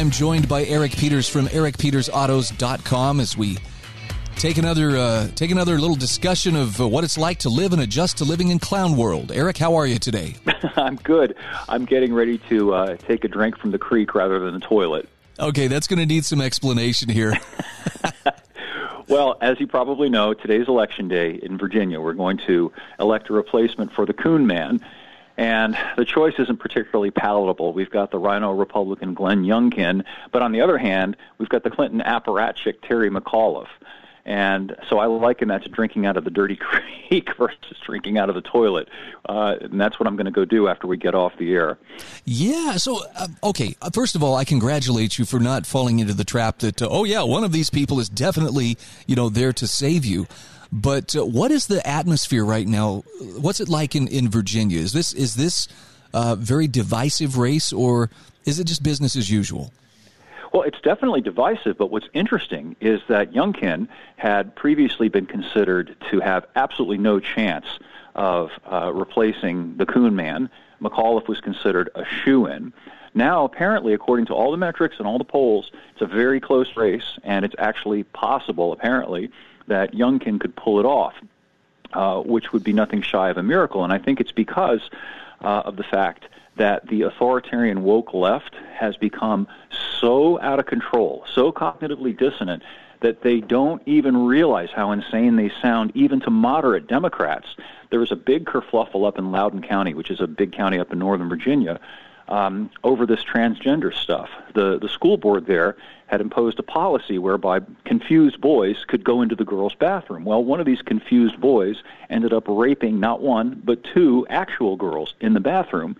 I'm joined by Eric Peters from ericpetersautos.com as we take another uh, take another little discussion of uh, what it's like to live and adjust to living in clown world. Eric, how are you today? I'm good. I'm getting ready to uh, take a drink from the creek rather than the toilet. Okay, that's going to need some explanation here. well, as you probably know, today's election day in Virginia. We're going to elect a replacement for the Coon Man. And the choice isn't particularly palatable. We've got the RINO Republican Glenn Youngkin, but on the other hand, we've got the Clinton apparatchik Terry McAuliffe. And so I liken that to drinking out of the dirty creek versus drinking out of the toilet. Uh, and that's what I'm going to go do after we get off the air. Yeah. So, uh, okay. Uh, first of all, I congratulate you for not falling into the trap that, uh, oh, yeah, one of these people is definitely, you know, there to save you. But uh, what is the atmosphere right now? What's it like in, in Virginia? Is this is this uh, very divisive race, or is it just business as usual? Well, it's definitely divisive, but what's interesting is that Youngkin had previously been considered to have absolutely no chance of uh, replacing the Coon Man. McAuliffe was considered a shoe in. Now, apparently, according to all the metrics and all the polls, it's a very close race, and it's actually possible, apparently, that Youngkin could pull it off, uh, which would be nothing shy of a miracle. And I think it's because uh, of the fact that the authoritarian woke left has become so out of control, so cognitively dissonant, that they don't even realize how insane they sound, even to moderate Democrats. There was a big kerfluffle up in Loudoun County, which is a big county up in Northern Virginia, um, over this transgender stuff. The the school board there had imposed a policy whereby confused boys could go into the girls' bathroom. Well, one of these confused boys ended up raping not one, but two actual girls in the bathroom.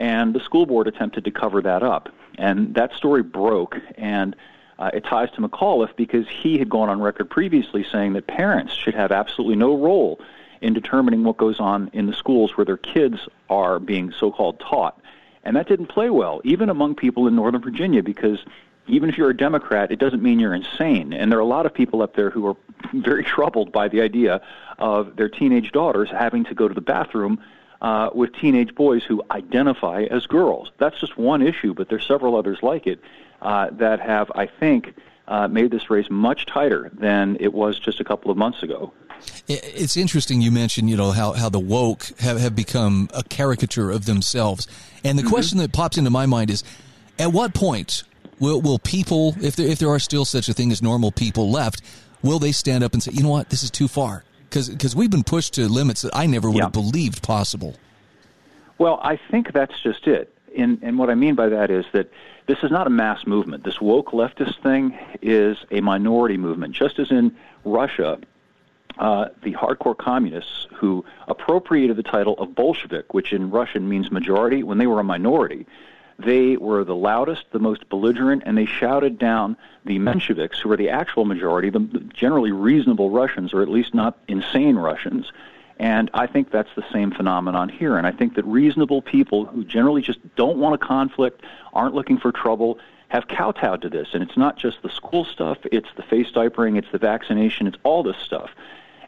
And the school board attempted to cover that up. And that story broke, and uh, it ties to McAuliffe because he had gone on record previously saying that parents should have absolutely no role in determining what goes on in the schools where their kids are being so called taught. And that didn't play well, even among people in Northern Virginia, because even if you're a Democrat, it doesn't mean you're insane. And there are a lot of people up there who are very troubled by the idea of their teenage daughters having to go to the bathroom uh, with teenage boys who identify as girls. That's just one issue, but there's several others like it uh, that have, I think, uh, made this race much tighter than it was just a couple of months ago. It's interesting you mentioned, you know, how, how the woke have, have become a caricature of themselves. And the mm-hmm. question that pops into my mind is, at what point Will, will people, if there, if there are still such a thing as normal people left, will they stand up and say, you know what, this is too far? Because we've been pushed to limits that I never would yeah. have believed possible. Well, I think that's just it. And, and what I mean by that is that this is not a mass movement. This woke leftist thing is a minority movement. Just as in Russia, uh, the hardcore communists who appropriated the title of Bolshevik, which in Russian means majority, when they were a minority, they were the loudest, the most belligerent, and they shouted down the Mensheviks, who were the actual majority, the generally reasonable Russians, or at least not insane Russians. And I think that's the same phenomenon here. And I think that reasonable people who generally just don't want a conflict, aren't looking for trouble, have kowtowed to this. And it's not just the school stuff, it's the face diapering, it's the vaccination, it's all this stuff.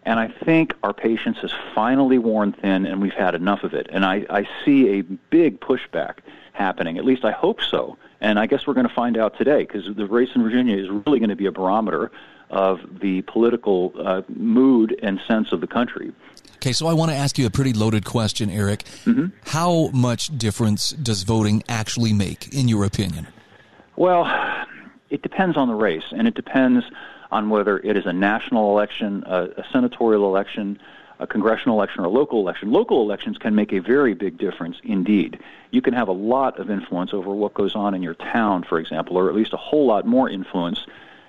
And I think our patience has finally worn thin and we've had enough of it. And I, I see a big pushback happening. At least I hope so. And I guess we're going to find out today because the race in Virginia is really going to be a barometer of the political uh, mood and sense of the country. Okay, so I want to ask you a pretty loaded question, Eric. Mm-hmm. How much difference does voting actually make, in your opinion? Well, it depends on the race, and it depends on whether it is a national election, a, a senatorial election, a congressional election or a local election. Local elections can make a very big difference indeed. You can have a lot of influence over what goes on in your town, for example, or at least a whole lot more influence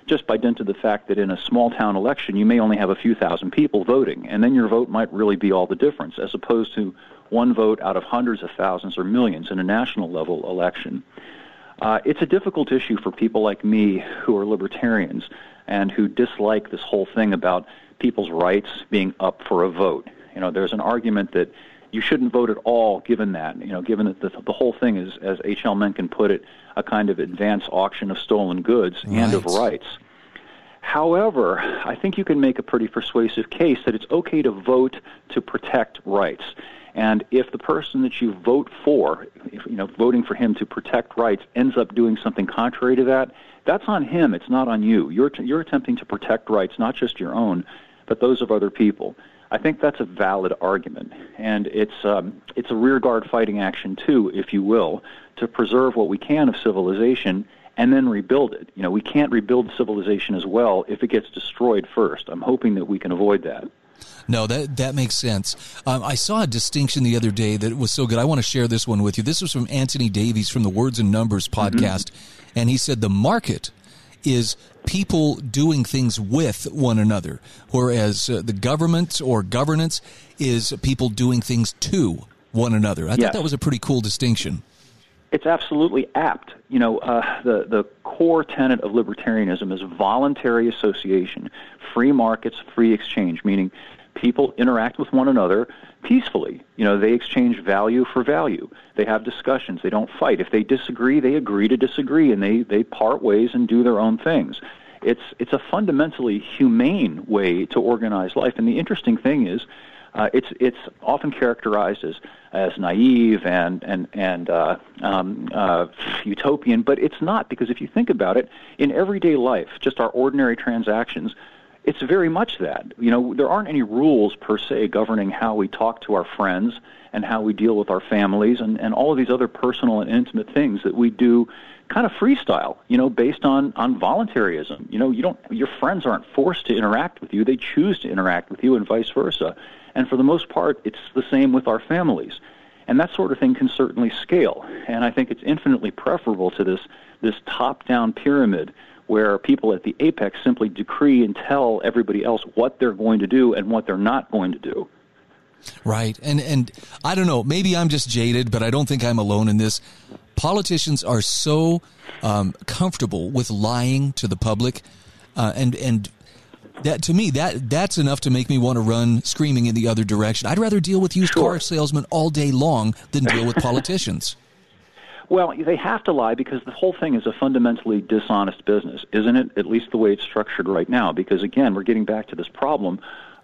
just by dint of the fact that in a small town election you may only have a few thousand people voting, and then your vote might really be all the difference, as opposed to one vote out of hundreds of thousands or millions in a national level election. Uh, it's a difficult issue for people like me who are libertarians and who dislike this whole thing about people's rights being up for a vote. You know, there's an argument that you shouldn't vote at all given that, you know, given that the, the whole thing is, as H.L. Mencken put it, a kind of advance auction of stolen goods right. and of rights. However, I think you can make a pretty persuasive case that it's okay to vote to protect rights. And if the person that you vote for, if, you know, voting for him to protect rights ends up doing something contrary to that, that's on him. It's not on you. You're, t- you're attempting to protect rights, not just your own, but those of other people. I think that's a valid argument, and it's um, it's a rearguard fighting action too, if you will, to preserve what we can of civilization and then rebuild it. You know, we can't rebuild civilization as well if it gets destroyed first. I'm hoping that we can avoid that. No, that that makes sense. Um, I saw a distinction the other day that was so good. I want to share this one with you. This was from Antony Davies from the Words and Numbers mm-hmm. podcast, mm-hmm. and he said the market is people doing things with one another, whereas uh, the government or governance is people doing things to one another. I thought that was a pretty cool distinction it's absolutely apt. You know, uh, the the core tenet of libertarianism is voluntary association, free markets, free exchange, meaning people interact with one another peacefully. You know, they exchange value for value. They have discussions. They don't fight. If they disagree, they agree to disagree, and they they part ways and do their own things. It's it's a fundamentally humane way to organize life. And the interesting thing is uh, it's it's often characterized as as naive and and and uh, um, uh, utopian, but it's not because if you think about it, in everyday life, just our ordinary transactions, it's very much that. You know, there aren't any rules per se governing how we talk to our friends and how we deal with our families and and all of these other personal and intimate things that we do kind of freestyle, you know, based on on voluntarism. You know, you don't your friends aren't forced to interact with you; they choose to interact with you, and vice versa. And for the most part, it's the same with our families. And that sort of thing can certainly scale. And I think it's infinitely preferable to this, this top down pyramid where people at the apex simply decree and tell everybody else what they're going to do and what they're not going to do. Right. And and I don't know, maybe I'm just jaded, but I don't think I'm alone in this. Politicians are so um, comfortable with lying to the public uh, and and that to me that that's enough to make me want to run screaming in the other direction. I'd rather deal with used sure. car salesmen all day long than deal with politicians. Well, they have to lie because the whole thing is a fundamentally dishonest business, isn't it? At least the way it's structured right now. Because again, we're getting back to this problem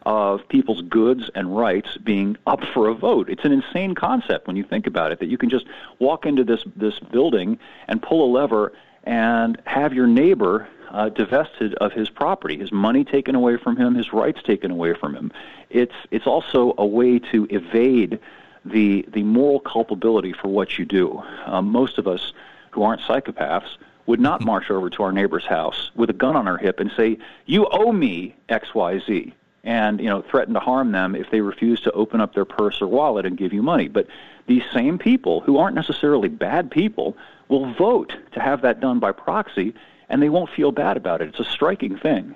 of people's goods and rights being up for a vote. It's an insane concept when you think about it that you can just walk into this this building and pull a lever and have your neighbor uh, divested of his property, his money taken away from him, his rights taken away from him. It's it's also a way to evade the the moral culpability for what you do. Um, most of us who aren't psychopaths would not march over to our neighbor's house with a gun on our hip and say, "You owe me X, Y, Z," and you know threaten to harm them if they refuse to open up their purse or wallet and give you money. But these same people, who aren't necessarily bad people, will vote to have that done by proxy and they won't feel bad about it. It's a striking thing.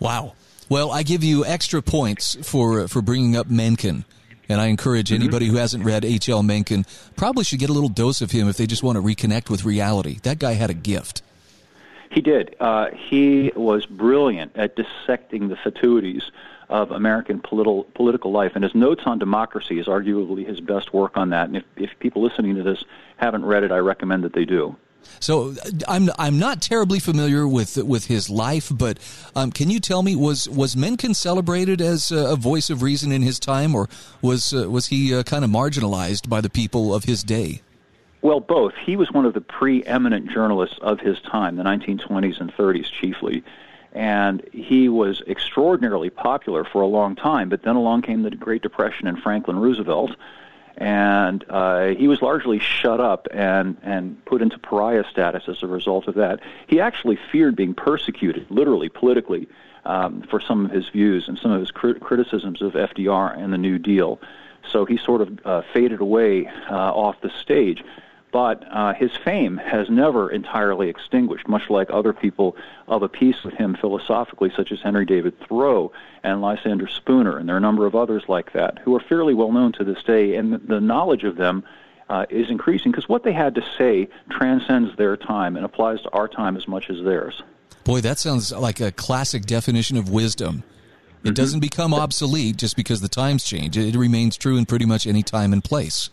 Wow. Well, I give you extra points for for bringing up Mencken. And I encourage mm-hmm. anybody who hasn't read H.L. Mencken probably should get a little dose of him if they just want to reconnect with reality. That guy had a gift. He did. Uh, he was brilliant at dissecting the fatuities of American political political life, and his notes on democracy is arguably his best work on that. And if, if people listening to this haven't read it, I recommend that they do. So I'm I'm not terribly familiar with with his life, but um, can you tell me was was Mencken celebrated as a voice of reason in his time, or was uh, was he uh, kind of marginalized by the people of his day? Well, both. He was one of the preeminent journalists of his time, the 1920s and 30s chiefly, and he was extraordinarily popular for a long time. But then along came the Great Depression and Franklin Roosevelt and uh, he was largely shut up and and put into pariah status as a result of that. He actually feared being persecuted, literally politically, um, for some of his views and some of his crit- criticisms of FDR and the New Deal. So he sort of uh, faded away uh, off the stage but uh, his fame has never entirely extinguished, much like other people of a piece with him philosophically, such as Henry David Thoreau and Lysander Spooner, and there are a number of others like that who are fairly well known to this day, and the knowledge of them uh, is increasing because what they had to say transcends their time and applies to our time as much as theirs. Boy, that sounds like a classic definition of wisdom. It mm-hmm. doesn't become obsolete just because the times change. It remains true in pretty much any time and place.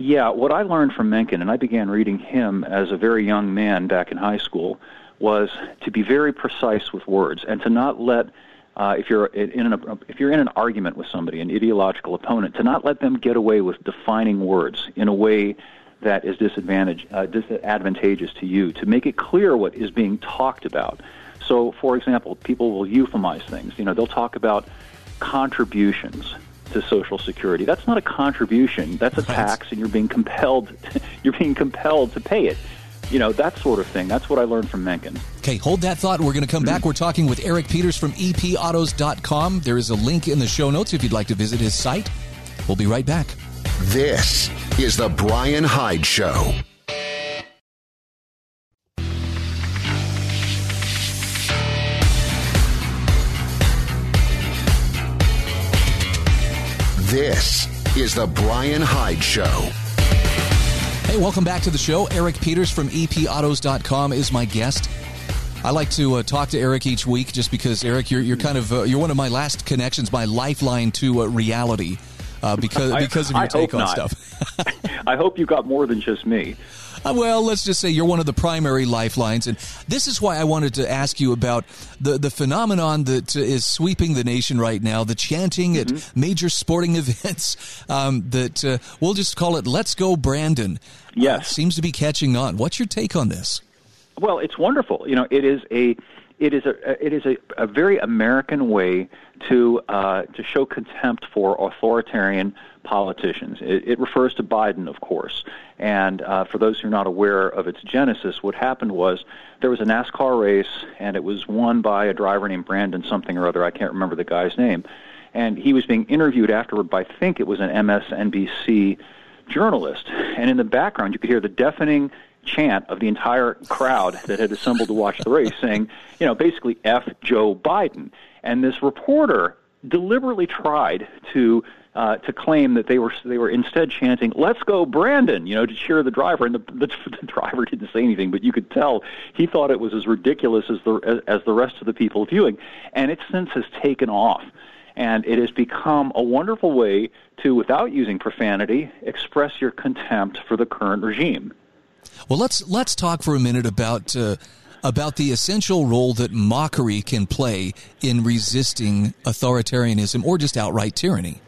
Yeah, what I learned from Mencken, and I began reading him as a very young man back in high school, was to be very precise with words and to not let uh, if you're in an if you're in an argument with somebody, an ideological opponent, to not let them get away with defining words in a way that is disadvantage uh, disadvantageous to you. To make it clear what is being talked about. So, for example, people will euphemize things. You know, they'll talk about contributions to Social Security. That's not a contribution. That's a tax, and you're being compelled. To, you're being compelled to pay it you know, that sort of thing. That's what I learned from Mencken. Okay, hold that thought. We're going to come back. We're talking with Eric Peters from epautos.com. There is a link in the show notes if you'd like to visit his site. We'll be right back. This is The Brian Hyde Show. This is The Brian Hyde Show. Hey, welcome back to the show. Eric Peters from epautos.com is my guest. I like to uh, talk to Eric each week just because Eric, you're, you're kind of uh, you're one of my last connections, my lifeline to uh, reality, uh, because because of your I take on not. stuff. I hope you got more than just me. Uh, well, let's just say you're one of the primary lifelines, and this is why I wanted to ask you about the the phenomenon that is sweeping the nation right now: the chanting mm-hmm. at major sporting events. Um, that uh, we'll just call it "Let's Go Brandon." Yes, uh, seems to be catching on. What's your take on this? Well, it's wonderful. You know, it is a it is a it is a, a very American way to uh, to show contempt for authoritarian politicians. It, it refers to Biden, of course. And uh, for those who are not aware of its genesis, what happened was there was a NASCAR race, and it was won by a driver named Brandon something or other. I can't remember the guy's name. And he was being interviewed afterward by, I think it was an MSNBC journalist. And in the background, you could hear the deafening chant of the entire crowd that had assembled to watch the race saying, you know, basically F Joe Biden. And this reporter deliberately tried to uh, to claim that they were they were instead chanting "Let's go, Brandon!" You know, to cheer the driver, and the, the, the driver didn't say anything, but you could tell he thought it was as ridiculous as the as, as the rest of the people viewing, and it since has taken off, and it has become a wonderful way to, without using profanity, express your contempt for the current regime. Well, let's let's talk for a minute about. Uh about the essential role that mockery can play in resisting authoritarianism or just outright tyranny.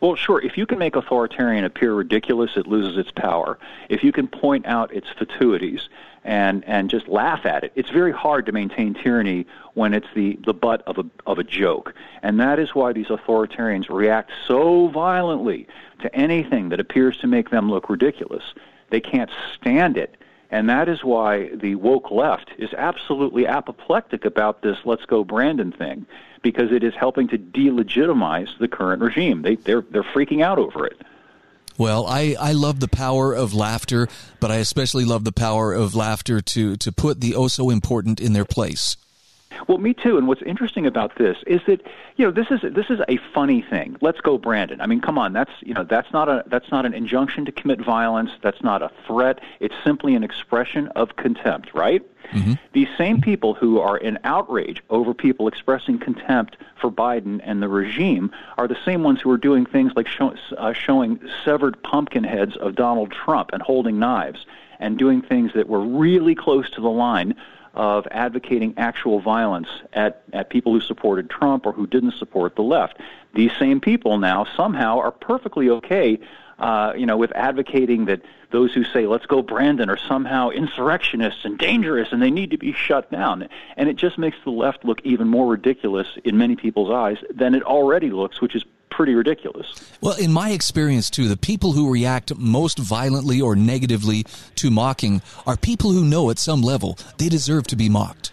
Well, sure. If you can make authoritarian appear ridiculous, it loses its power. If you can point out its fatuities and and just laugh at it, it's very hard to maintain tyranny when it's the the butt of a of a joke. And that is why these authoritarians react so violently to anything that appears to make them look ridiculous. They can't stand it. And that is why the woke left is absolutely apoplectic about this let's go Brandon thing because it is helping to delegitimize the current regime. They, they're, they're freaking out over it. Well, I, I love the power of laughter, but I especially love the power of laughter to, to put the oh so important in their place. Well, me too. And what's interesting about this is that you know this is this is a funny thing. Let's go, Brandon. I mean, come on. That's you know that's not a that's not an injunction to commit violence. That's not a threat. It's simply an expression of contempt, right? Mm-hmm. These same people who are in outrage over people expressing contempt for Biden and the regime are the same ones who are doing things like show, uh, showing severed pumpkin heads of Donald Trump and holding knives and doing things that were really close to the line of advocating actual violence at, at people who supported Trump or who didn't support the left. These same people now somehow are perfectly okay, uh, you know, with advocating that those who say "Let's go, Brandon" are somehow insurrectionists and dangerous, and they need to be shut down. And it just makes the left look even more ridiculous in many people's eyes than it already looks, which is pretty ridiculous. Well, in my experience, too, the people who react most violently or negatively to mocking are people who know at some level they deserve to be mocked.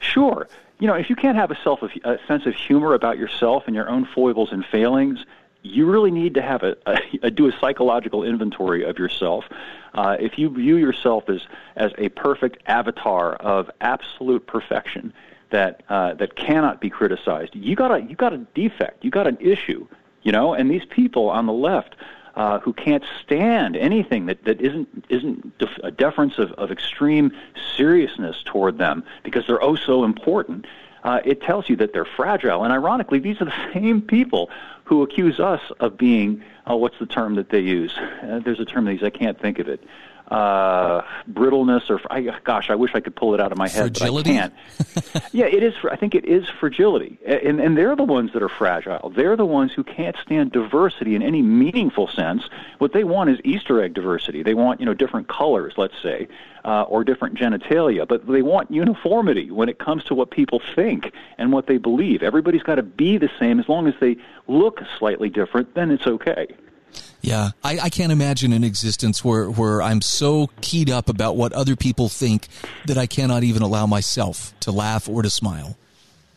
Sure. You know, if you can't have a self a sense of humor about yourself and your own foibles and failings, you really need to have a, a, a do a psychological inventory of yourself. Uh, if you view yourself as as a perfect avatar of absolute perfection, that uh, that cannot be criticized. You got a you got a defect. You got an issue. You know, and these people on the left, uh, who can't stand anything that, that isn't isn't def- a deference of, of extreme seriousness toward them because they're oh so important. Uh, it tells you that they're fragile. And ironically, these are the same people who accuse us of being, oh, what's the term that they use? Uh, there's a term they use, I can't think of it uh, brittleness or I, gosh, I wish I could pull it out of my head, fragility? but I can't. yeah, it is. I think it is fragility, and and they're the ones that are fragile. They're the ones who can't stand diversity in any meaningful sense. What they want is Easter egg diversity. They want you know different colors, let's say, uh, or different genitalia, but they want uniformity when it comes to what people think and what they believe. Everybody's got to be the same as long as they look slightly different. Then it's okay. Yeah, I, I, can't imagine an existence where, where I'm so keyed up about what other people think that I cannot even allow myself to laugh or to smile.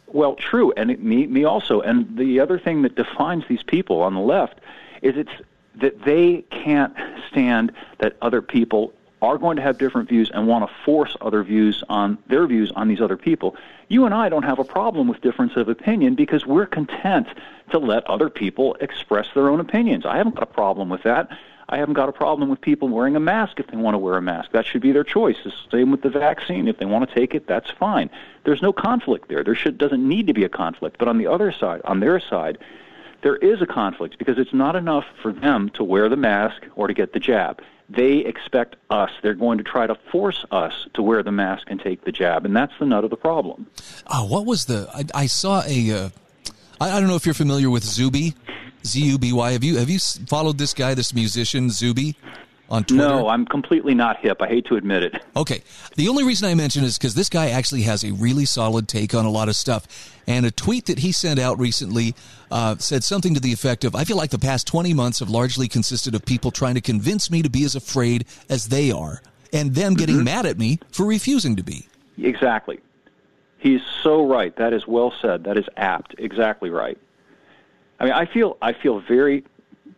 Well, true, and it, me, me also. And the other thing that defines these people on the left is it's that they can't stand that other people are going to have different views and want to force other views on their views on these other people. You and I don't have a problem with difference of opinion because we're content to let other people express their own opinions. I haven't got a problem with that. I haven't got a problem with people wearing a mask if they want to wear a mask. That should be their choice. The same with the vaccine. If they want to take it, that's fine. There's no conflict there. There should, doesn't need to be a conflict. But on the other side, on their side, there is a conflict because it's not enough for them to wear the mask or to get the jab they expect us. They're going to try to force us to wear the mask and take the jab, and that's the nut of the problem. Oh, what was the? I, I saw a. Uh, I, I don't know if you're familiar with Zuby, Z U B Y. Have you have you followed this guy, this musician Zuby? on Twitter? No, I'm completely not hip. I hate to admit it. Okay. The only reason I mention is because this guy actually has a really solid take on a lot of stuff. And a tweet that he sent out recently uh, said something to the effect of I feel like the past 20 months have largely consisted of people trying to convince me to be as afraid as they are, and them getting mm-hmm. mad at me for refusing to be. Exactly. He's so right. That is well said. That is apt. Exactly right. I mean, I feel I feel very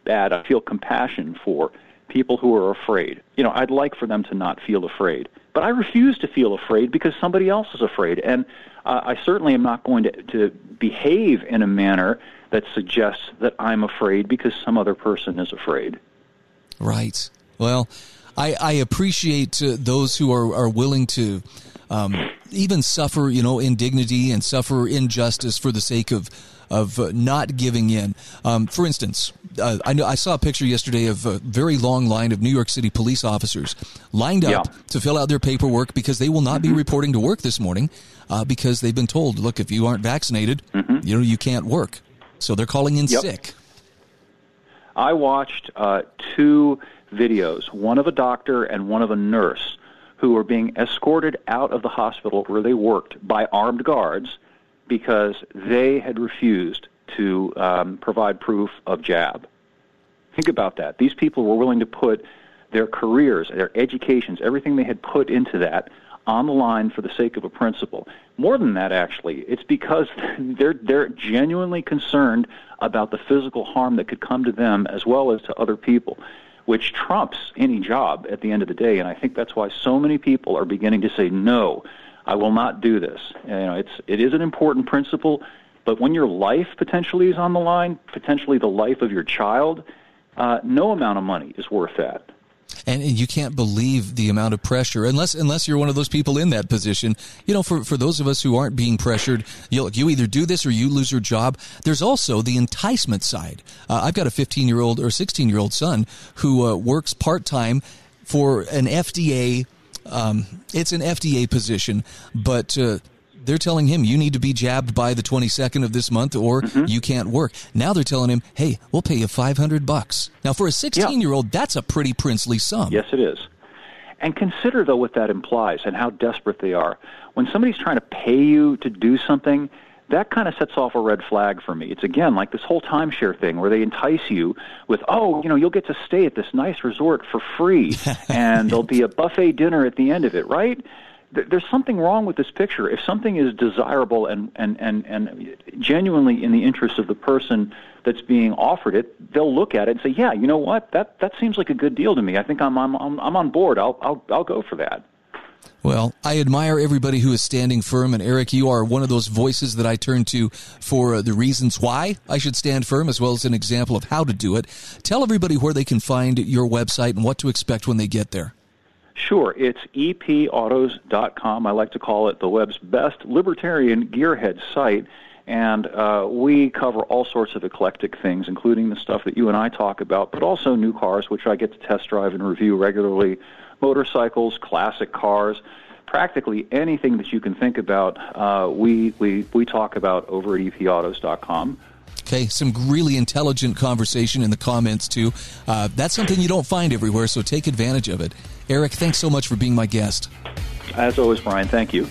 bad. I feel compassion for people who are afraid. You know, I'd like for them to not feel afraid, but I refuse to feel afraid because somebody else is afraid, and uh, I certainly am not going to, to behave in a manner that suggests that I'm afraid because some other person is afraid. Right. Well, I, I appreciate uh, those who are, are willing to um, even suffer, you know, indignity and suffer injustice for the sake of of uh, not giving in. Um, for instance, uh, I know I saw a picture yesterday of a very long line of New York City police officers lined up yeah. to fill out their paperwork because they will not mm-hmm. be reporting to work this morning uh, because they've been told, look, if you aren't vaccinated, mm-hmm. you know you can't work. So they're calling in yep. sick. I watched uh, two videos, one of a doctor and one of a nurse, who were being escorted out of the hospital where they worked by armed guards because they had refused to um, provide proof of jab. Think about that. These people were willing to put their careers, their educations, everything they had put into that on the line for the sake of a principle. More than that, actually, it's because they're they're genuinely concerned about the physical harm that could come to them as well as to other people, which trumps any job at the end of the day. And I think that's why so many people are beginning to say no. I will not do this. You know, it's it is an important principle, but when your life potentially is on the line, potentially the life of your child, uh, no amount of money is worth that. And, you can't believe the amount of pressure unless unless you're one of those people in that position. You know, for for those of us who aren't being pressured, you you either do this or you lose your job. There's also the enticement side. Uh, I've got a 15 year old or 16 year old son who uh, works part time for an FDA um, it's an FDA position, but uh, they're telling him you need to be jabbed by the 22nd of this month or mm-hmm. you can't work. Now they're telling him, "Hey, we'll pay you 500 bucks." Now for a 16-year-old, that's a pretty princely sum. Yes, it is. And consider though what that implies and how desperate they are. When somebody's trying to pay you to do something, that kind of sets off a red flag for me. It's again like this whole timeshare thing where they entice you with, oh, you know, you'll get to stay at this nice resort for free, and there'll be a buffet dinner at the end of it, right? There's something wrong with this picture. If something is desirable and, and, and, and genuinely in the interest of the person that's being offered it, they'll look at it and say, "Yeah, you know what? That that seems like a good deal to me. I think I'm I'm I'm, on board. I'll I'll I'll go for that." Well, I admire everybody who is standing firm, and Eric, you are one of those voices that I turn to for uh, the reasons why I should stand firm, as well as an example of how to do it. Tell everybody where they can find your website and what to expect when they get there. Sure, it's epautos.com. I like to call it the web's best libertarian gearhead site. And uh, we cover all sorts of eclectic things, including the stuff that you and I talk about, but also new cars, which I get to test drive and review regularly, motorcycles, classic cars, practically anything that you can think about, uh, we, we, we talk about over at epautos.com. Okay, some really intelligent conversation in the comments, too. Uh, that's something you don't find everywhere, so take advantage of it. Eric, thanks so much for being my guest. As always, Brian, thank you.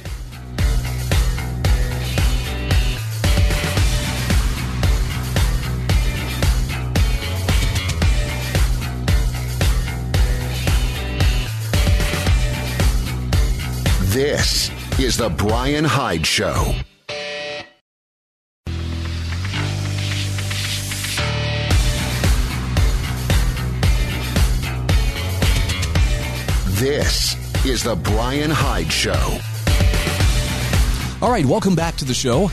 This is The Brian Hyde Show. This is The Brian Hyde Show. All right, welcome back to the show.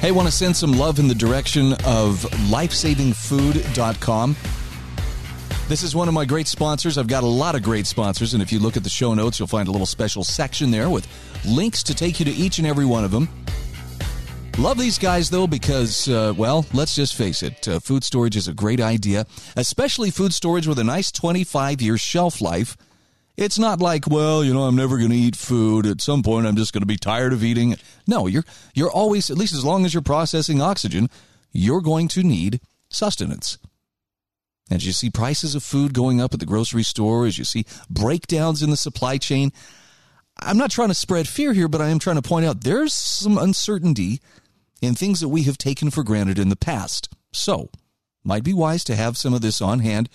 Hey, want to send some love in the direction of lifesavingfood.com. This is one of my great sponsors. I've got a lot of great sponsors, and if you look at the show notes, you'll find a little special section there with links to take you to each and every one of them. Love these guys though because, uh, well, let's just face it, uh, food storage is a great idea, especially food storage with a nice 25 year shelf life. It's not like, well, you know, I'm never going to eat food. At some point, I'm just going to be tired of eating. No, you're you're always, at least as long as you're processing oxygen, you're going to need sustenance. As you see prices of food going up at the grocery store, as you see breakdowns in the supply chain, I'm not trying to spread fear here, but I am trying to point out there's some uncertainty in things that we have taken for granted in the past. So, might be wise to have some of this on hand.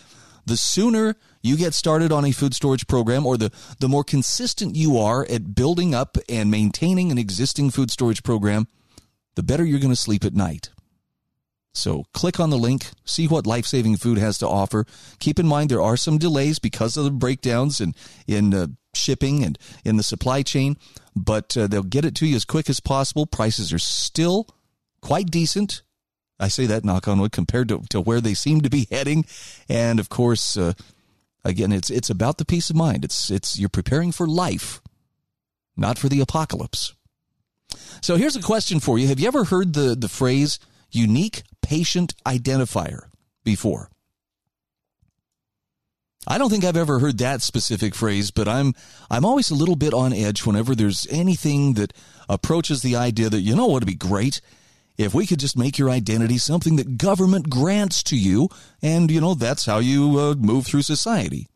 The sooner you get started on a food storage program or the, the more consistent you are at building up and maintaining an existing food storage program, the better you're going to sleep at night. So click on the link, see what life saving food has to offer. Keep in mind there are some delays because of the breakdowns in, in uh, shipping and in the supply chain, but uh, they'll get it to you as quick as possible. Prices are still quite decent. I say that knock on wood compared to, to where they seem to be heading. And of course, uh, again, it's, it's about the peace of mind. It's, it's, you're preparing for life, not for the apocalypse. So here's a question for you. Have you ever heard the, the phrase unique patient identifier before. I don't think I've ever heard that specific phrase, but I'm I'm always a little bit on edge whenever there's anything that approaches the idea that you know what would be great if we could just make your identity something that government grants to you and you know that's how you uh, move through society.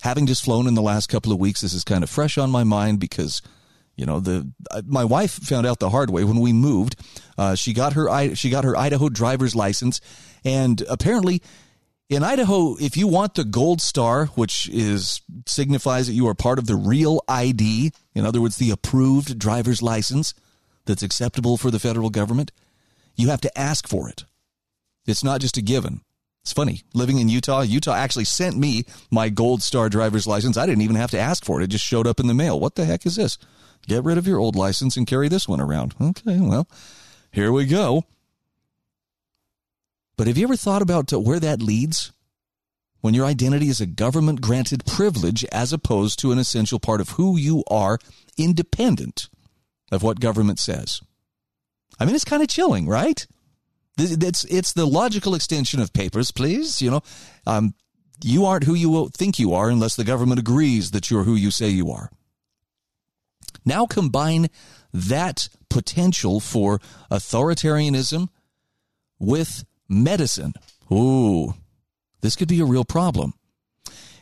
Having just flown in the last couple of weeks, this is kind of fresh on my mind because you know the uh, my wife found out the hard way when we moved uh, she got her she got her idaho driver's license and apparently in idaho if you want the gold star which is signifies that you are part of the real id in other words the approved driver's license that's acceptable for the federal government you have to ask for it it's not just a given it's funny living in utah utah actually sent me my gold star driver's license i didn't even have to ask for it it just showed up in the mail what the heck is this Get rid of your old license and carry this one around. Okay, well, here we go. But have you ever thought about where that leads? When your identity is a government granted privilege as opposed to an essential part of who you are, independent of what government says. I mean, it's kind of chilling, right? It's, it's the logical extension of papers, please. You know, um, you aren't who you think you are unless the government agrees that you're who you say you are. Now combine that potential for authoritarianism with medicine. Ooh, this could be a real problem.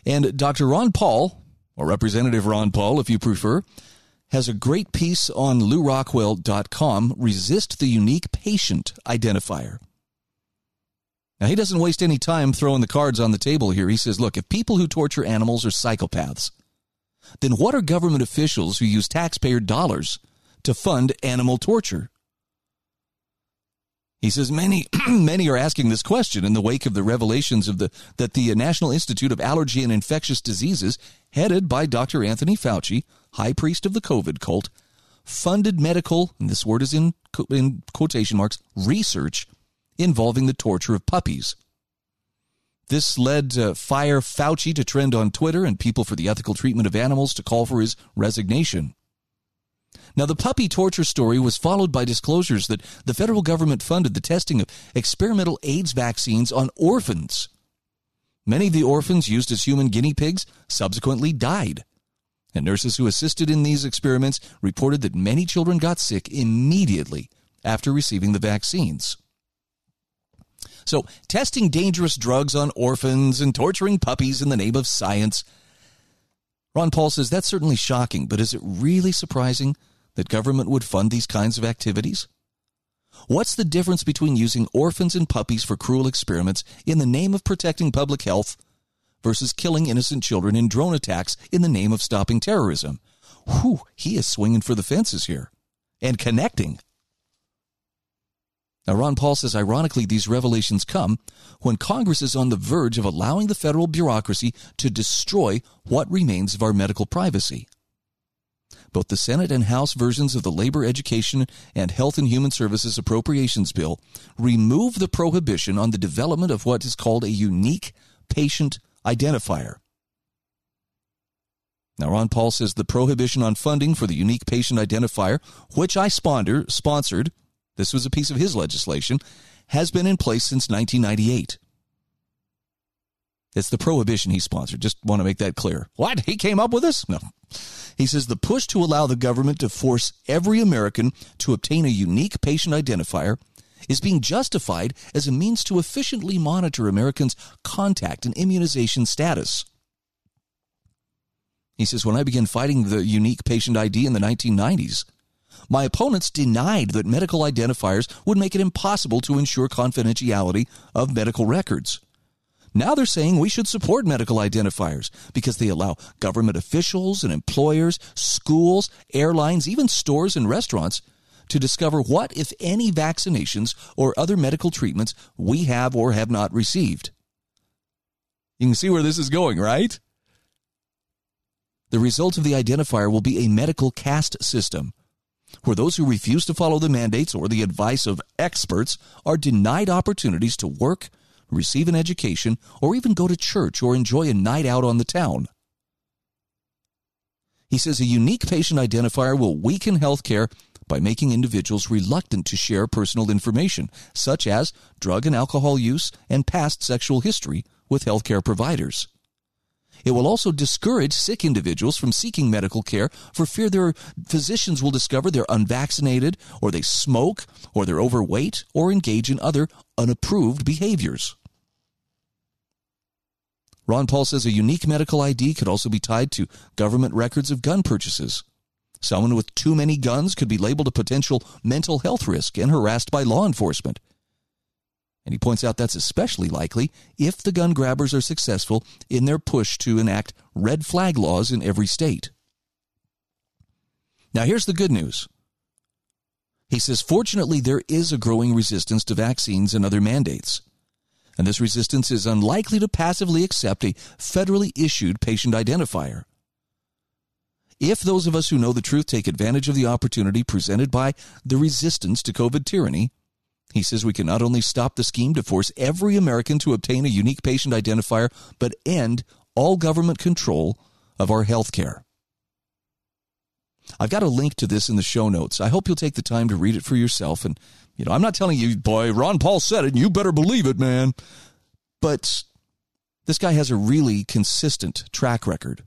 And Dr. Ron Paul, or Representative Ron Paul, if you prefer, has a great piece on lewrockwell.com Resist the Unique Patient Identifier. Now, he doesn't waste any time throwing the cards on the table here. He says, look, if people who torture animals are psychopaths, then what are government officials who use taxpayer dollars to fund animal torture? He says many many are asking this question in the wake of the revelations of the that the National Institute of Allergy and Infectious Diseases, headed by Dr. Anthony Fauci, high priest of the COVID cult, funded medical, and this word is in in quotation marks, research involving the torture of puppies. This led uh, Fire Fauci to trend on Twitter and people for the ethical treatment of animals to call for his resignation. Now, the puppy torture story was followed by disclosures that the federal government funded the testing of experimental AIDS vaccines on orphans. Many of the orphans used as human guinea pigs subsequently died. And nurses who assisted in these experiments reported that many children got sick immediately after receiving the vaccines. So, testing dangerous drugs on orphans and torturing puppies in the name of science. Ron Paul says that's certainly shocking, but is it really surprising that government would fund these kinds of activities? What's the difference between using orphans and puppies for cruel experiments in the name of protecting public health versus killing innocent children in drone attacks in the name of stopping terrorism? Whew, he is swinging for the fences here and connecting. Now, Ron Paul says, ironically, these revelations come when Congress is on the verge of allowing the federal bureaucracy to destroy what remains of our medical privacy. Both the Senate and House versions of the Labor, Education, and Health and Human Services Appropriations Bill remove the prohibition on the development of what is called a unique patient identifier. Now, Ron Paul says the prohibition on funding for the unique patient identifier, which I sponder, sponsored, this was a piece of his legislation, has been in place since 1998. It's the prohibition he sponsored. Just want to make that clear. What? He came up with this? No. He says the push to allow the government to force every American to obtain a unique patient identifier is being justified as a means to efficiently monitor Americans' contact and immunization status. He says, When I began fighting the unique patient ID in the 1990s, my opponents denied that medical identifiers would make it impossible to ensure confidentiality of medical records. Now they're saying we should support medical identifiers because they allow government officials and employers, schools, airlines, even stores and restaurants to discover what, if any, vaccinations or other medical treatments we have or have not received. You can see where this is going, right? The result of the identifier will be a medical caste system where those who refuse to follow the mandates or the advice of experts are denied opportunities to work, receive an education, or even go to church or enjoy a night out on the town. He says a unique patient identifier will weaken healthcare by making individuals reluctant to share personal information, such as drug and alcohol use and past sexual history, with healthcare providers. It will also discourage sick individuals from seeking medical care for fear their physicians will discover they're unvaccinated, or they smoke, or they're overweight, or engage in other unapproved behaviors. Ron Paul says a unique medical ID could also be tied to government records of gun purchases. Someone with too many guns could be labeled a potential mental health risk and harassed by law enforcement. And he points out that's especially likely if the gun grabbers are successful in their push to enact red flag laws in every state. Now, here's the good news. He says, fortunately, there is a growing resistance to vaccines and other mandates and this resistance is unlikely to passively accept a federally issued patient identifier. If those of us who know the truth take advantage of the opportunity presented by the resistance to COVID tyranny, he says we can not only stop the scheme to force every American to obtain a unique patient identifier, but end all government control of our health care. I've got a link to this in the show notes. I hope you'll take the time to read it for yourself and you know, I'm not telling you, boy, Ron Paul said it, and you better believe it, man. But this guy has a really consistent track record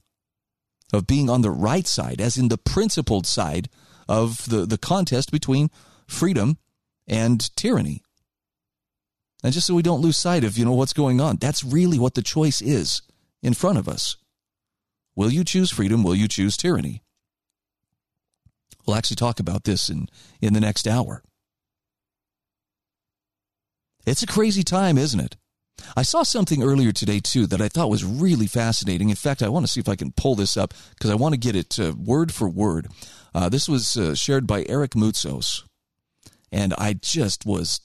of being on the right side, as in the principled side of the, the contest between freedom and tyranny. And just so we don't lose sight of, you know, what's going on, that's really what the choice is in front of us. Will you choose freedom? Will you choose tyranny? We'll actually talk about this in, in the next hour. It's a crazy time, isn't it? I saw something earlier today, too, that I thought was really fascinating. In fact, I want to see if I can pull this up because I want to get it uh, word for word. Uh, this was uh, shared by Eric Moutsos, and I just was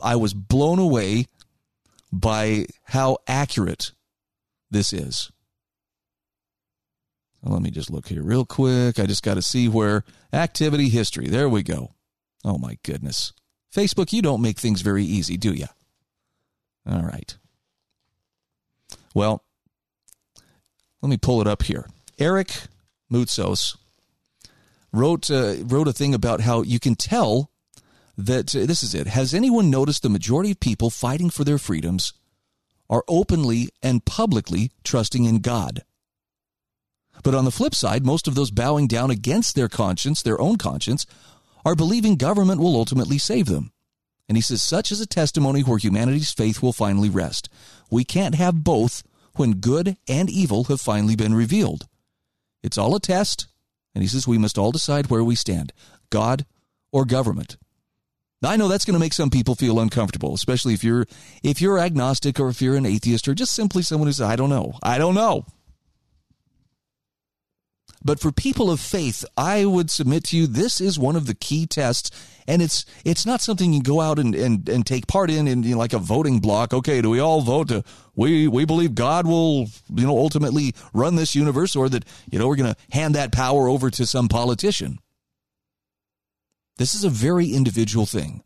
I was blown away by how accurate this is. Let me just look here real quick. I just got to see where activity history. There we go. Oh my goodness. Facebook, you don't make things very easy, do you? All right. Well, let me pull it up here. Eric Moutsos wrote uh, wrote a thing about how you can tell that uh, this is it. Has anyone noticed the majority of people fighting for their freedoms are openly and publicly trusting in God? But on the flip side, most of those bowing down against their conscience, their own conscience, are believing government will ultimately save them. And he says, such is a testimony where humanity's faith will finally rest. We can't have both when good and evil have finally been revealed. It's all a test, and he says we must all decide where we stand God or government. I know that's going to make some people feel uncomfortable, especially if you're if you're agnostic or if you're an atheist or just simply someone who says, I don't know. I don't know. But for people of faith, I would submit to you this is one of the key tests, and it's it's not something you go out and, and, and take part in in you know, like a voting block. Okay, do we all vote? To, we we believe God will you know ultimately run this universe, or that you know we're going to hand that power over to some politician. This is a very individual thing.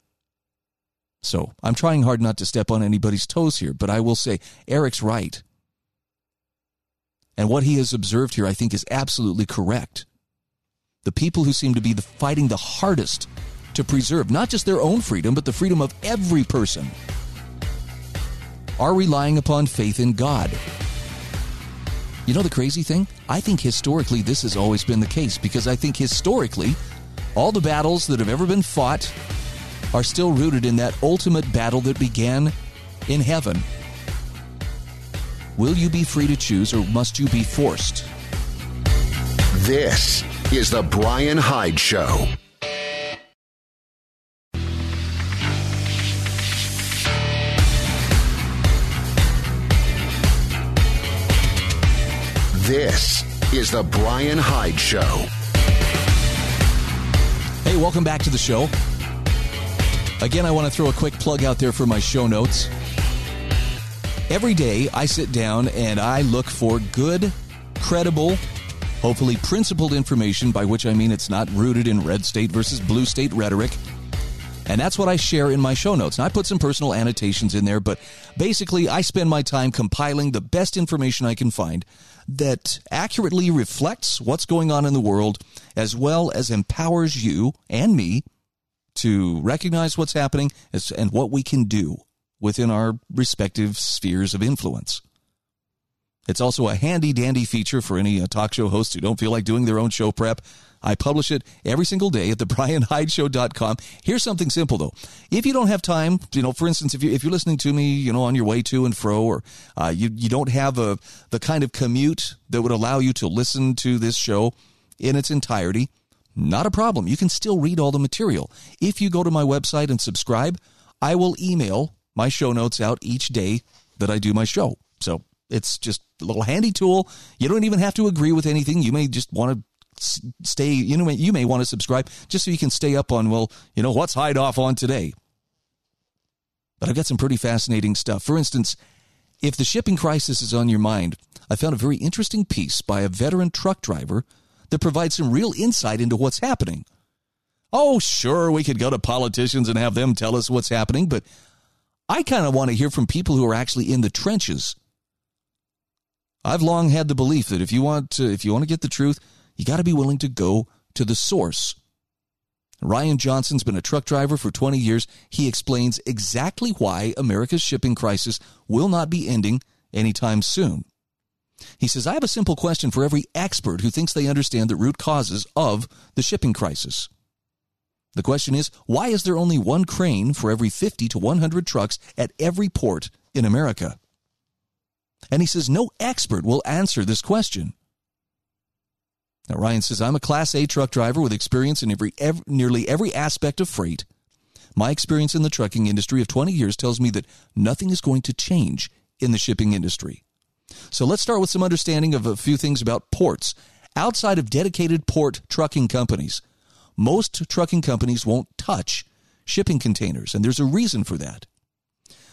So I'm trying hard not to step on anybody's toes here, but I will say Eric's right. And what he has observed here, I think, is absolutely correct. The people who seem to be the, fighting the hardest to preserve not just their own freedom, but the freedom of every person are relying upon faith in God. You know the crazy thing? I think historically this has always been the case because I think historically all the battles that have ever been fought are still rooted in that ultimate battle that began in heaven Will you be free to choose or must you be forced? This is The Brian Hyde Show. This is The Brian Hyde Show. Hey, welcome back to the show. Again, I want to throw a quick plug out there for my show notes. Every day, I sit down and I look for good, credible, hopefully principled information, by which I mean it's not rooted in red state versus blue state rhetoric. And that's what I share in my show notes. And I put some personal annotations in there, but basically, I spend my time compiling the best information I can find that accurately reflects what's going on in the world, as well as empowers you and me to recognize what's happening and what we can do within our respective spheres of influence. It's also a handy dandy feature for any uh, talk show hosts who don't feel like doing their own show prep. I publish it every single day at thebrianhydeshow.com. Here's something simple though. If you don't have time, you know, for instance, if you if you're listening to me, you know, on your way to and fro, or uh, you you don't have a the kind of commute that would allow you to listen to this show in its entirety, not a problem. You can still read all the material. If you go to my website and subscribe, I will email my show notes out each day that I do my show. So it's just a little handy tool. You don't even have to agree with anything. You may just want to stay, you know, you may want to subscribe just so you can stay up on, well, you know, what's Hyde off on today. But I've got some pretty fascinating stuff. For instance, if the shipping crisis is on your mind, I found a very interesting piece by a veteran truck driver that provides some real insight into what's happening. Oh, sure, we could go to politicians and have them tell us what's happening, but I kind of want to hear from people who are actually in the trenches. I've long had the belief that if you want to, if you want to get the truth, you got to be willing to go to the source. Ryan Johnson's been a truck driver for 20 years. He explains exactly why America's shipping crisis will not be ending anytime soon. He says, I have a simple question for every expert who thinks they understand the root causes of the shipping crisis. The question is, why is there only one crane for every 50 to 100 trucks at every port in America? And he says no expert will answer this question. Now, Ryan says, I'm a Class A truck driver with experience in every, every, nearly every aspect of freight. My experience in the trucking industry of 20 years tells me that nothing is going to change in the shipping industry. So let's start with some understanding of a few things about ports. Outside of dedicated port trucking companies, most trucking companies won't touch shipping containers, and there's a reason for that.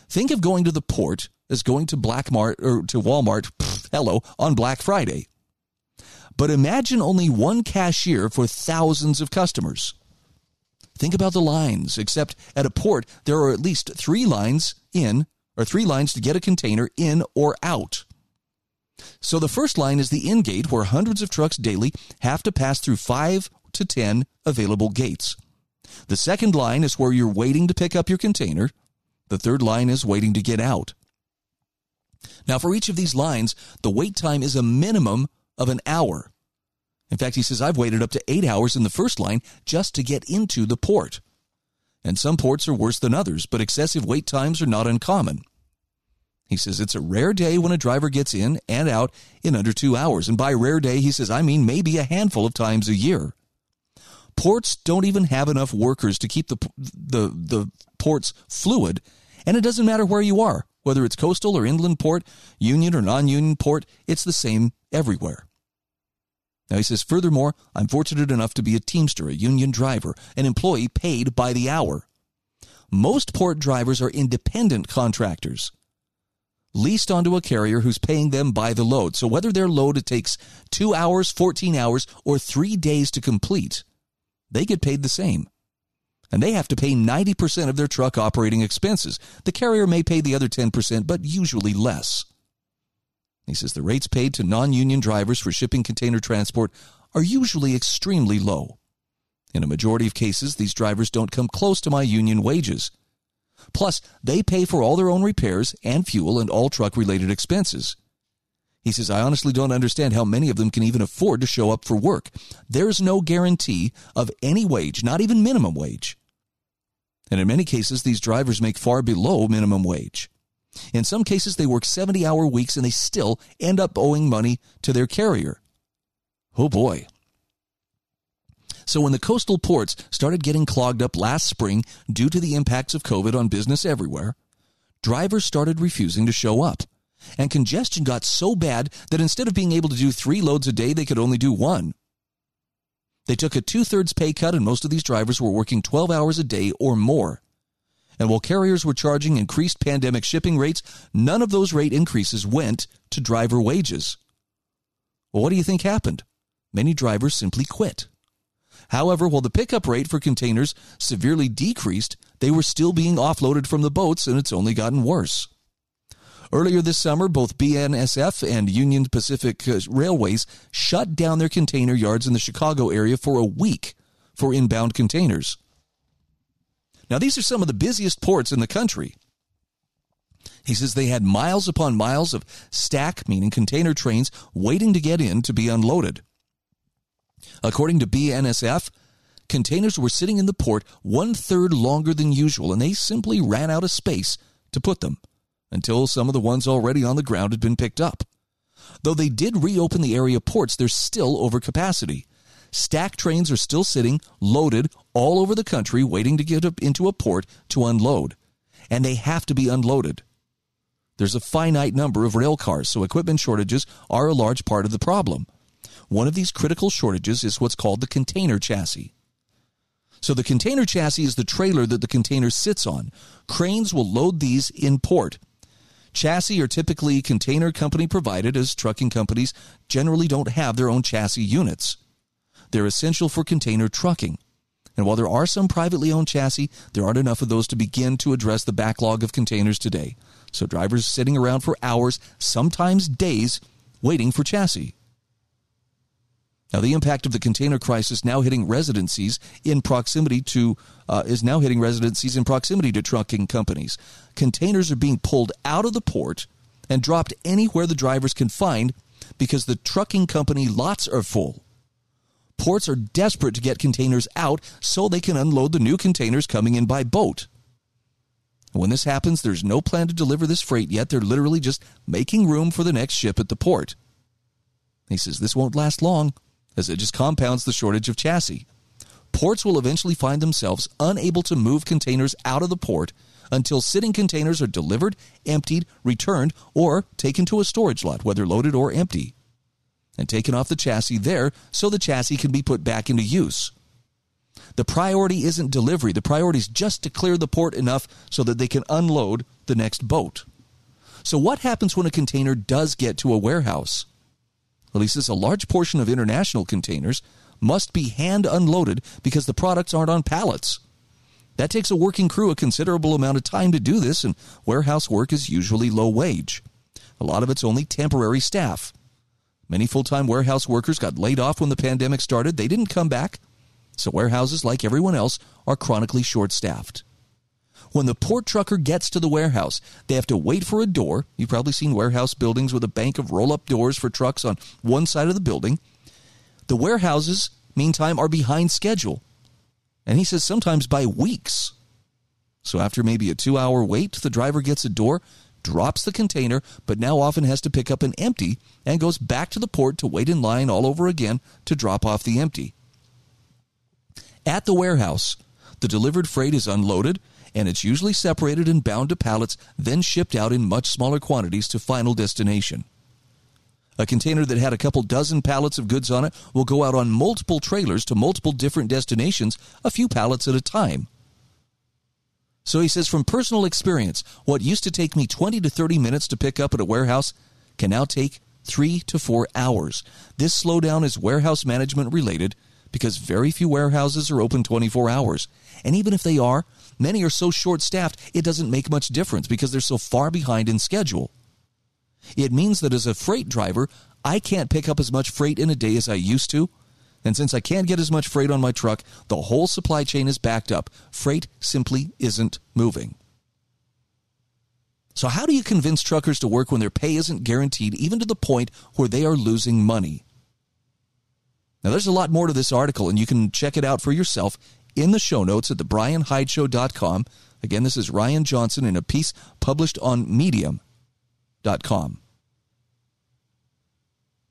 Think of going to the port as going to Black Mart or to Walmart, pff, hello, on Black Friday. But imagine only one cashier for thousands of customers. Think about the lines, except at a port, there are at least three lines in, or three lines to get a container in or out. So the first line is the in gate, where hundreds of trucks daily have to pass through five to ten available gates. The second line is where you're waiting to pick up your container. The third line is waiting to get out. Now, for each of these lines, the wait time is a minimum of an hour. In fact, he says, I've waited up to eight hours in the first line just to get into the port. And some ports are worse than others, but excessive wait times are not uncommon. He says it's a rare day when a driver gets in and out in under two hours. And by rare day, he says, I mean maybe a handful of times a year. Ports don't even have enough workers to keep the, the, the ports fluid. And it doesn't matter where you are, whether it's coastal or inland port, union or non union port, it's the same everywhere. Now he says, furthermore, I'm fortunate enough to be a Teamster, a union driver, an employee paid by the hour. Most port drivers are independent contractors, leased onto a carrier who's paying them by the load. So whether their load it takes two hours, 14 hours, or three days to complete, they get paid the same. And they have to pay 90% of their truck operating expenses. The carrier may pay the other 10%, but usually less. He says the rates paid to non union drivers for shipping container transport are usually extremely low. In a majority of cases, these drivers don't come close to my union wages. Plus, they pay for all their own repairs and fuel and all truck related expenses. He says, I honestly don't understand how many of them can even afford to show up for work. There's no guarantee of any wage, not even minimum wage. And in many cases, these drivers make far below minimum wage. In some cases, they work 70 hour weeks and they still end up owing money to their carrier. Oh boy. So when the coastal ports started getting clogged up last spring due to the impacts of COVID on business everywhere, drivers started refusing to show up. And congestion got so bad that instead of being able to do three loads a day, they could only do one. They took a two thirds pay cut, and most of these drivers were working 12 hours a day or more. And while carriers were charging increased pandemic shipping rates, none of those rate increases went to driver wages. Well, what do you think happened? Many drivers simply quit. However, while the pickup rate for containers severely decreased, they were still being offloaded from the boats, and it's only gotten worse. Earlier this summer, both BNSF and Union Pacific uh, Railways shut down their container yards in the Chicago area for a week for inbound containers. Now, these are some of the busiest ports in the country. He says they had miles upon miles of stack, meaning container trains, waiting to get in to be unloaded. According to BNSF, containers were sitting in the port one third longer than usual, and they simply ran out of space to put them until some of the ones already on the ground had been picked up. Though they did reopen the area ports, there's still overcapacity. Stack trains are still sitting, loaded, all over the country, waiting to get into a port to unload. And they have to be unloaded. There's a finite number of rail cars, so equipment shortages are a large part of the problem. One of these critical shortages is what's called the container chassis. So the container chassis is the trailer that the container sits on. Cranes will load these in port. Chassis are typically container company provided, as trucking companies generally don't have their own chassis units. They're essential for container trucking. And while there are some privately owned chassis, there aren't enough of those to begin to address the backlog of containers today. So drivers sitting around for hours, sometimes days, waiting for chassis. Now, the impact of the container crisis now hitting residencies in proximity to uh, is now hitting residencies in proximity to trucking companies. Containers are being pulled out of the port and dropped anywhere the drivers can find because the trucking company lots are full. Ports are desperate to get containers out so they can unload the new containers coming in by boat. When this happens, there's no plan to deliver this freight yet. They're literally just making room for the next ship at the port. He says this won't last long, as it just compounds the shortage of chassis. Ports will eventually find themselves unable to move containers out of the port until sitting containers are delivered, emptied, returned, or taken to a storage lot, whether loaded or empty and taken off the chassis there so the chassis can be put back into use. The priority isn't delivery. The priority is just to clear the port enough so that they can unload the next boat. So, what happens when a container does get to a warehouse? Says a large portion of international containers must be hand unloaded because the products aren't on pallets. That takes a working crew a considerable amount of time to do this, and warehouse work is usually low wage. A lot of it's only temporary staff. Many full time warehouse workers got laid off when the pandemic started. They didn't come back. So warehouses, like everyone else, are chronically short staffed. When the port trucker gets to the warehouse, they have to wait for a door. You've probably seen warehouse buildings with a bank of roll up doors for trucks on one side of the building. The warehouses, meantime, are behind schedule. And he says sometimes by weeks. So after maybe a two hour wait, the driver gets a door, drops the container, but now often has to pick up an empty and goes back to the port to wait in line all over again to drop off the empty. At the warehouse, the delivered freight is unloaded and it's usually separated and bound to pallets, then shipped out in much smaller quantities to final destination. A container that had a couple dozen pallets of goods on it will go out on multiple trailers to multiple different destinations, a few pallets at a time. So he says, from personal experience, what used to take me 20 to 30 minutes to pick up at a warehouse can now take three to four hours. This slowdown is warehouse management related because very few warehouses are open 24 hours. And even if they are, many are so short staffed it doesn't make much difference because they're so far behind in schedule. It means that as a freight driver, I can't pick up as much freight in a day as I used to. And since I can't get as much freight on my truck, the whole supply chain is backed up. Freight simply isn't moving. So, how do you convince truckers to work when their pay isn't guaranteed, even to the point where they are losing money? Now, there's a lot more to this article, and you can check it out for yourself in the show notes at thebrianhydeshow.com. Again, this is Ryan Johnson in a piece published on medium.com.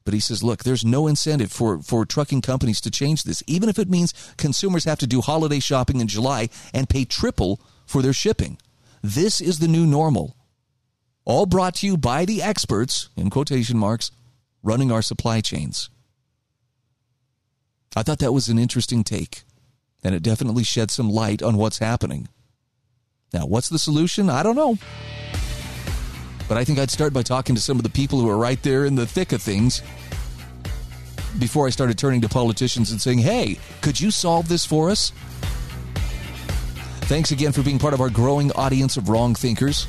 But he says, look, there's no incentive for, for trucking companies to change this, even if it means consumers have to do holiday shopping in July and pay triple for their shipping. This is the new normal. All brought to you by the experts, in quotation marks, running our supply chains. I thought that was an interesting take, and it definitely sheds some light on what's happening. Now, what's the solution? I don't know. But I think I'd start by talking to some of the people who are right there in the thick of things before I started turning to politicians and saying, hey, could you solve this for us? Thanks again for being part of our growing audience of wrong thinkers.